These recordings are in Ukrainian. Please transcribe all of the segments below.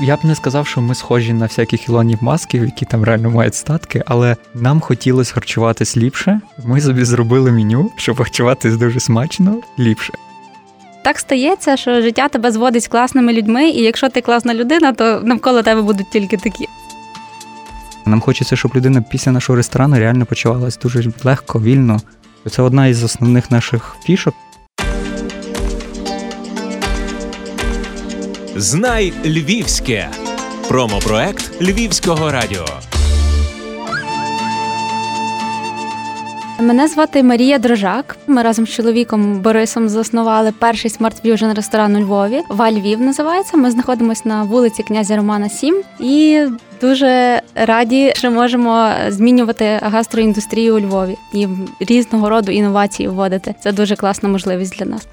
Я б не сказав, що ми схожі на всяких Ілонів масків, які там реально мають статки, але нам хотілося харчуватись ліпше. Ми собі зробили меню, щоб харчуватись дуже смачно, ліпше. Так стається, що життя тебе зводить з класними людьми, і якщо ти класна людина, то навколо тебе будуть тільки такі. Нам хочеться, щоб людина після нашого ресторану реально почувалась дуже легко, вільно. Це одна із основних наших фішок. Знай Львівське. Промопроект Львівського радіо. Мене звати Марія Дрожак. Ми разом з чоловіком Борисом заснували перший Fusion ресторан у Львові. Ва Львів називається. Ми знаходимося на вулиці князя Романа 7 і дуже раді, що можемо змінювати гастроіндустрію у Львові і різного роду інновації вводити. Це дуже класна можливість для нас.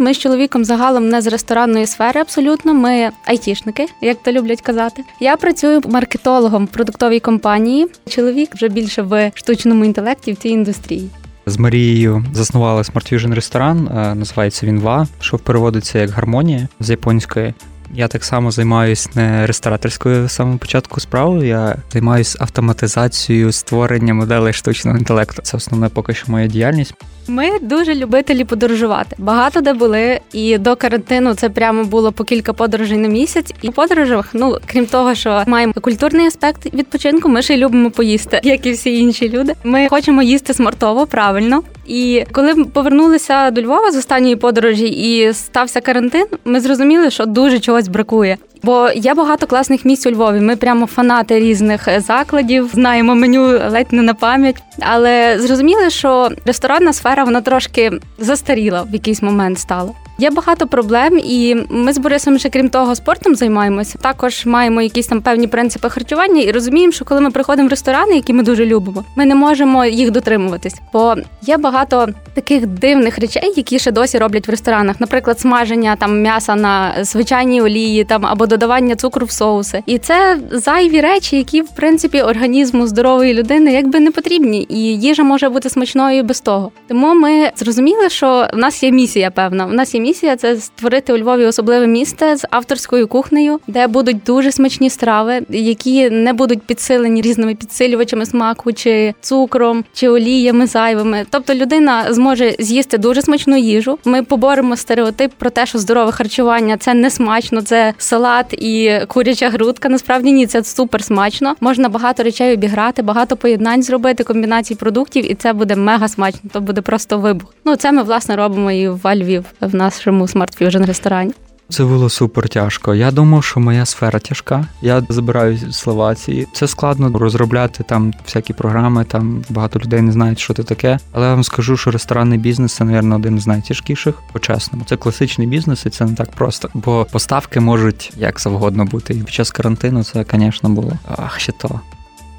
Ми з чоловіком загалом не з ресторанної сфери абсолютно. Ми айтішники, як то люблять казати. Я працюю маркетологом в продуктовій компанії. Чоловік вже більше в штучному інтелекті в цій індустрії. З Марією заснували Smart Fusion ресторан, е, називається він Ва, що переводиться як гармонія з японської. Я так само займаюся не рестораторською самого початку справою. Я займаюся автоматизацією створення моделей штучного інтелекту. Це основна поки що моя діяльність. Ми дуже любителі подорожувати. Багато де були, і до карантину це прямо було по кілька подорожей на місяць. І в подорожах, ну крім того, що маємо культурний аспект відпочинку, ми ще й любимо поїсти, як і всі інші люди. Ми хочемо їсти смартово, правильно. І коли повернулися до Львова з останньої подорожі і стався карантин, ми зрозуміли, що дуже чогось бракує. Бо є багато класних місць у Львові. Ми прямо фанати різних закладів, знаємо меню ледь не на пам'ять. Але зрозуміли, що ресторанна сфера вона трошки застаріла в якийсь момент стала. Є багато проблем, і ми з Борисом ще крім того спортом займаємося. Також маємо якісь там певні принципи харчування і розуміємо, що коли ми приходимо в ресторани, які ми дуже любимо, ми не можемо їх дотримуватись. Бо є багато таких дивних речей, які ще досі роблять в ресторанах. Наприклад, смаження там м'яса на звичайній олії, там або додавання цукру в соуси. І це зайві речі, які в принципі організму здорової людини якби не потрібні, і їжа може бути смачною без того. Тому ми зрозуміли, що в нас є місія певна. У нас є місія це створити у Львові особливе місце з авторською кухнею, де будуть дуже смачні страви, які не будуть підсилені різними підсилювачами смаку, чи цукром, чи оліями зайвими. Тобто людина зможе з'їсти дуже смачну їжу. Ми поборемо стереотип про те, що здорове харчування це не смачно, це салат і куряча грудка. Насправді ні, це супер смачно. Можна багато речей обіграти, багато поєднань зробити, комбінацій продуктів, і це буде мега смачно. То буде просто вибух. Ну це ми власне робимо і в Львів в нашому Fusion ресторані. Це було супер тяжко. Я думав, що моя сфера тяжка. Я забираю слова ці. Це складно розробляти там всякі програми. Там багато людей не знають, що це таке. Але я вам скажу, що ресторанний бізнес це, мабуть, один з найтяжкіших. По-чесному, це класичний бізнес, і це не так просто. Бо поставки можуть як завгодно бути. І під час карантину це, звісно, було ах, ще то.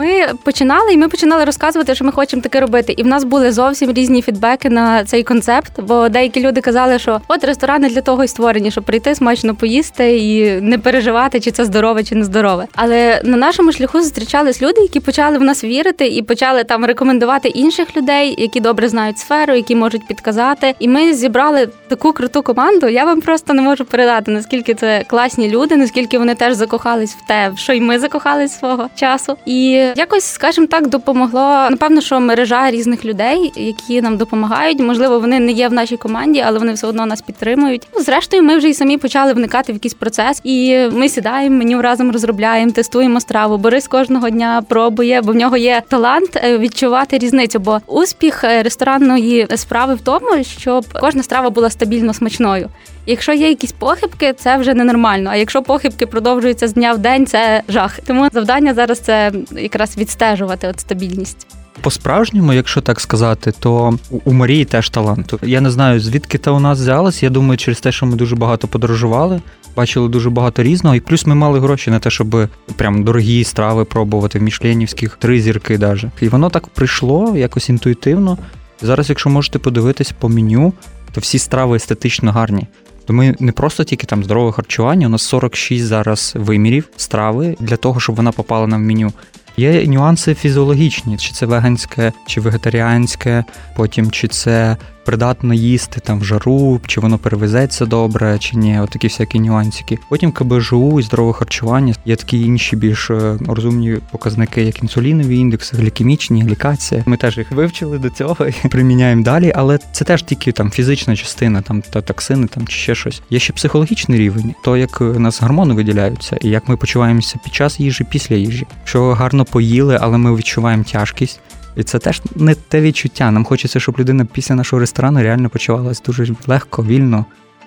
Ми починали, і ми починали розказувати, що ми хочемо таке робити. І в нас були зовсім різні фідбеки на цей концепт. Бо деякі люди казали, що от ресторани для того й створені, щоб прийти смачно поїсти і не переживати, чи це здорове, чи не здорове. Але на нашому шляху зустрічались люди, які почали в нас вірити і почали там рекомендувати інших людей, які добре знають сферу, які можуть підказати. І ми зібрали таку круту команду. Я вам просто не можу передати, наскільки це класні люди, наскільки вони теж закохались в те, що й ми закохались свого часу. І якось, скажімо так, допомогло. Напевно, що мережа різних людей, які нам допомагають. Можливо, вони не є в нашій команді, але вони все одно нас підтримують. Ну, зрештою, ми вже й самі почали вникати в якийсь процес, і ми сідаємо, меню разом розробляємо, тестуємо страву. Борис кожного дня пробує, бо в нього є талант е, відчувати різницю. Бо успіх е, ресторанної справи в тому, щоб кожна страва була стабільно смачною. Якщо є якісь похибки, це вже ненормально. А якщо похибки продовжуються з дня в день, це жах. Тому завдання зараз це якраз відстежувати от стабільність. По-справжньому, якщо так сказати, то у Марії теж талант. Я не знаю, звідки це у нас взялось. Я думаю, через те, що ми дуже багато подорожували, бачили дуже багато різного, і плюс ми мали гроші на те, щоб прям дорогі страви пробувати, в мішленівських три зірки навіть. І воно так прийшло якось інтуїтивно. Зараз, якщо можете подивитись по меню, то всі страви естетично гарні. То ми не просто тільки там здорове харчування, у нас 46 зараз вимірів страви для того, щоб вона попала нам в меню. Є нюанси фізіологічні, чи це веганське, чи вегетаріанське, потім чи це придатно їсти там в жару, чи воно перевезеться добре, чи ні, от такі всякі нюансики. Потім КБЖУ і здорове харчування є такі інші більш е, розумні показники, як інсулінові індекси, глікемічні, глікація. Ми теж їх вивчили до цього і приміняємо далі, але це теж тільки там фізична частина, там та токсини, там чи ще щось. Є ще психологічний рівень, то як у нас гормони виділяються, і як ми почуваємося під час їжі, після їжі. Що гарно поїли, але ми відчуваємо тяжкість. І це теж не те відчуття. Нам хочеться, щоб людина після нашого ресторану реально почувалася дуже легко, вільно.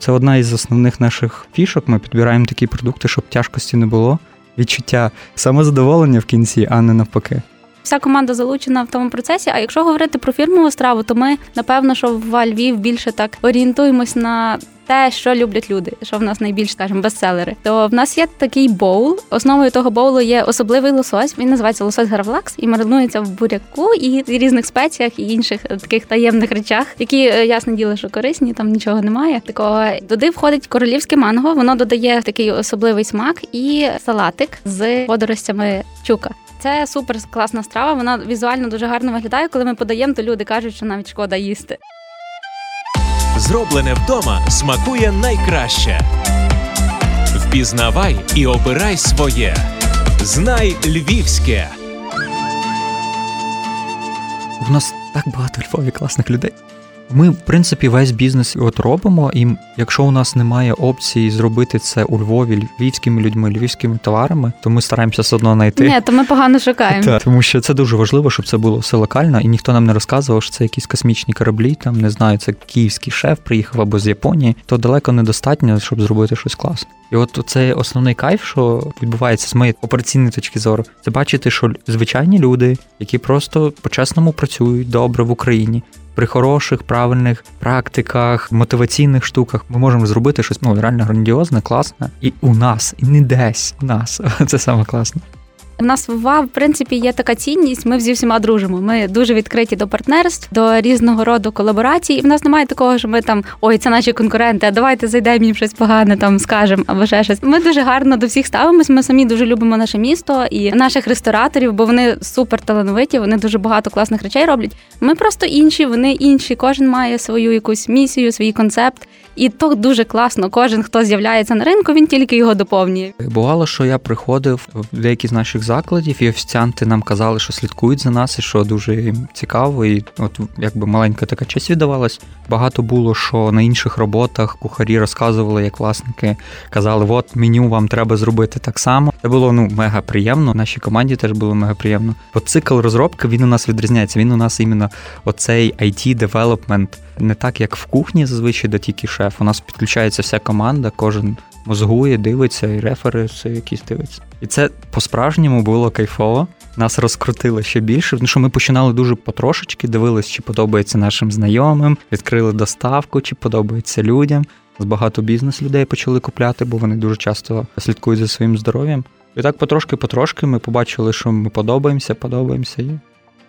Це одна із основних наших фішок. Ми підбираємо такі продукти, щоб тяжкості не було. Відчуття самозадоволення в кінці, а не навпаки. Вся команда залучена в тому процесі. А якщо говорити про фірмову страву, то ми напевно, що в Львів більше так орієнтуємось на те, що люблять люди, що в нас найбільш скажімо, бестселери. То в нас є такий боул. Основою того боулу є особливий лосось. Він називається лосось гравлакс і маринується в буряку і різних спеціях і інших таких таємних речах, які е, ясне діло, що корисні, там нічого немає. Такого туди входить королівське манго. Воно додає такий особливий смак і салатик з водоростями чука. Це супер класна страва. Вона візуально дуже гарно виглядає. Коли ми подаємо, то люди кажуть, що навіть шкода їсти. Зроблене вдома смакує найкраще. Впізнавай і обирай своє. Знай львівське. У нас так багато в Львові класних людей. Ми, в принципі, весь бізнес от робимо, і якщо у нас немає опції зробити це у Львові львівськими людьми, львівськими товарами, то ми стараємося все одно знайти. Ні, то ми погано шукаємо. Так, тому що це дуже важливо, щоб це було все локально, і ніхто нам не розказував, що це якісь космічні кораблі. Там не знаю, це київський шеф приїхав або з Японії, то далеко недостатньо, щоб зробити щось класне. І от це основний кайф, що відбувається з моєї операційної точки зору, це бачити, що звичайні люди, які просто по-чесному працюють добре в Україні, при хороших, правильних практиках, мотиваційних штуках ми можемо зробити щось ну, реально грандіозне, класне. І у нас, і не десь у нас. Це саме класне. У нас в ВА, в принципі, є така цінність. Ми зі всіма дружимо. Ми дуже відкриті до партнерств, до різного роду колаборацій. І в нас немає такого, що ми там ой, це наші конкуренти. а Давайте зайдемо їм щось погане, там скажемо або ще щось. Ми дуже гарно до всіх ставимось. Ми самі дуже любимо наше місто і наших рестораторів, бо вони супер талановиті. Вони дуже багато класних речей роблять. Ми просто інші, вони інші. Кожен має свою якусь місію, свій концепт. І то дуже класно. Кожен, хто з'являється на ринку, він тільки його доповнює. Бувало, що я приходив в деякі з наших закладів, і офіціанти нам казали, що слідкують за нас, і що дуже їм цікаво. І от якби маленька така честь віддавалась. Багато було, що на інших роботах кухарі розказували, як власники казали, от меню вам треба зробити так само. Це було ну мега приємно. Нашій команді теж було мега приємно. Бо цикл розробки він у нас відрізняється. Він у нас іменно оцей it девелопмент не так, як в кухні, зазвичай, де тільки шеф. У нас підключається вся команда, кожен мозгує, дивиться і референси якісь дивиться. І це по-справжньому було кайфово. Нас розкрутили ще більше, тому що ми починали дуже потрошечки, дивились, чи подобається нашим знайомим, відкрили доставку, чи подобається людям. З багато бізнес людей почали купляти, бо вони дуже часто слідкують за своїм здоров'ям. І так потрошки-потрошки ми побачили, що ми подобаємося, подобаємося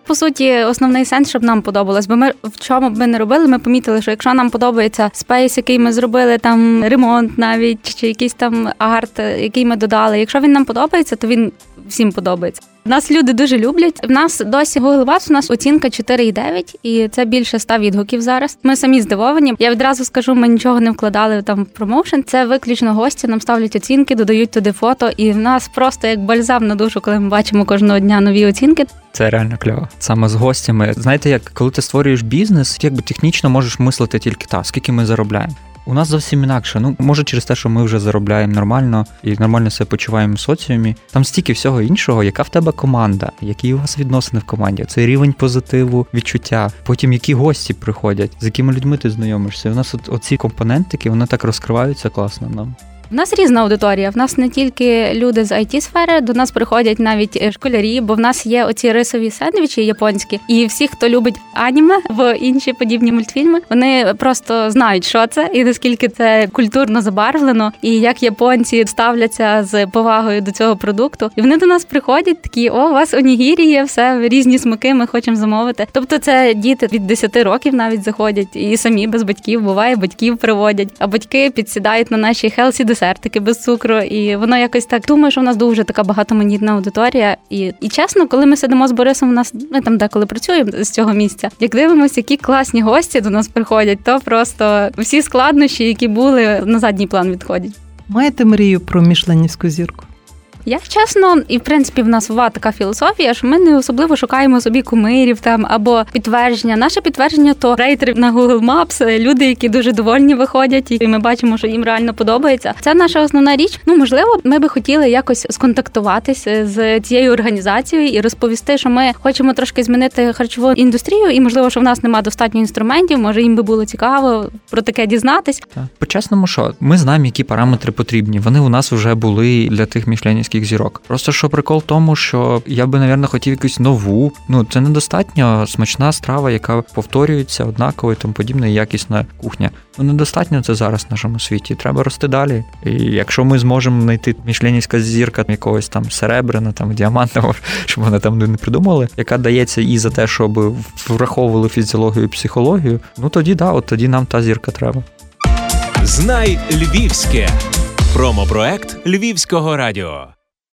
по суті, основний сенс, щоб нам подобалось, бо ми в чому б ми не робили, ми помітили, що якщо нам подобається space, який ми зробили, там ремонт навіть чи якийсь там арт, який ми додали. Якщо він нам подобається, то він всім подобається. Нас люди дуже люблять. В нас досі Google Maps, у нас оцінка 4,9, і це більше 100 відгуків зараз. Ми самі здивовані. Я відразу скажу, ми нічого не вкладали там в промоушен. Це виключно гості. Нам ставлять оцінки, додають туди фото, і в нас просто як бальзам на душу, коли ми бачимо кожного дня нові оцінки. Це реально кльово. Саме з гостями. Знаєте, як коли ти створюєш бізнес, якби технічно можеш мислити тільки та скільки ми заробляємо. У нас зовсім інакше. Ну, може, через те, що ми вже заробляємо нормально і нормально себе почуваємо в соціумі. Там стільки всього іншого, яка в тебе команда, які у вас відносини в команді, це рівень позитиву, відчуття. Потім які гості приходять, з якими людьми ти знайомишся. У нас от оці компонентики, вони так розкриваються класно нам. В нас різна аудиторія. В нас не тільки люди з it сфери до нас приходять навіть е, школярі, бо в нас є оці рисові сендвічі японські, і всі, хто любить аніме в інші подібні мультфільми, вони просто знають, що це і наскільки це культурно забарвлено, і як японці ставляться з повагою до цього продукту. І вони до нас приходять такі: о, у вас онігірі є, все різні смаки. Ми хочемо замовити. Тобто, це діти від 10 років навіть заходять, і самі без батьків буває, батьків приводять, а батьки підсідають на наші healthy десертики без цукру, і воно якось так думаю, що в нас дуже така багатоманітна аудиторія. І і чесно, коли ми сидимо з Борисом, у нас ми там деколи працюємо з цього місця. Як дивимося, які класні гості до нас приходять, то просто всі складнощі, які були на задній план, відходять. Маєте мрію про мішленівську зірку? Я чесно, і в принципі в нас ва така філософія, що ми не особливо шукаємо собі кумирів там або підтвердження. Наше підтвердження то рейтери на Google Maps, люди, які дуже довольні виходять, і ми бачимо, що їм реально подобається. Це наша основна річ. Ну можливо, ми би хотіли якось сконтактуватися з цією організацією і розповісти, що ми хочемо трошки змінити харчову індустрію, і можливо, що в нас немає достатньо інструментів. Може їм би було цікаво про таке дізнатись. По чесному, що ми знаємо, які параметри потрібні. Вони у нас вже були для тих мішленівських зірок. Просто що прикол в тому, що я би, напевно, хотів якусь нову. Ну це недостатньо смачна страва, яка повторюється однаково і тому подібне, і якісна кухня. Ну недостатньо це зараз в нашому світі. Треба рости далі. І якщо ми зможемо знайти мішленівська зірка якогось там серебряна, там діамантного, щоб вони там не придумали, яка дається і за те, щоб враховували фізіологію і психологію. Ну тоді да, от тоді нам та зірка треба. Знай Львівське. Промопроект Львівського радіо.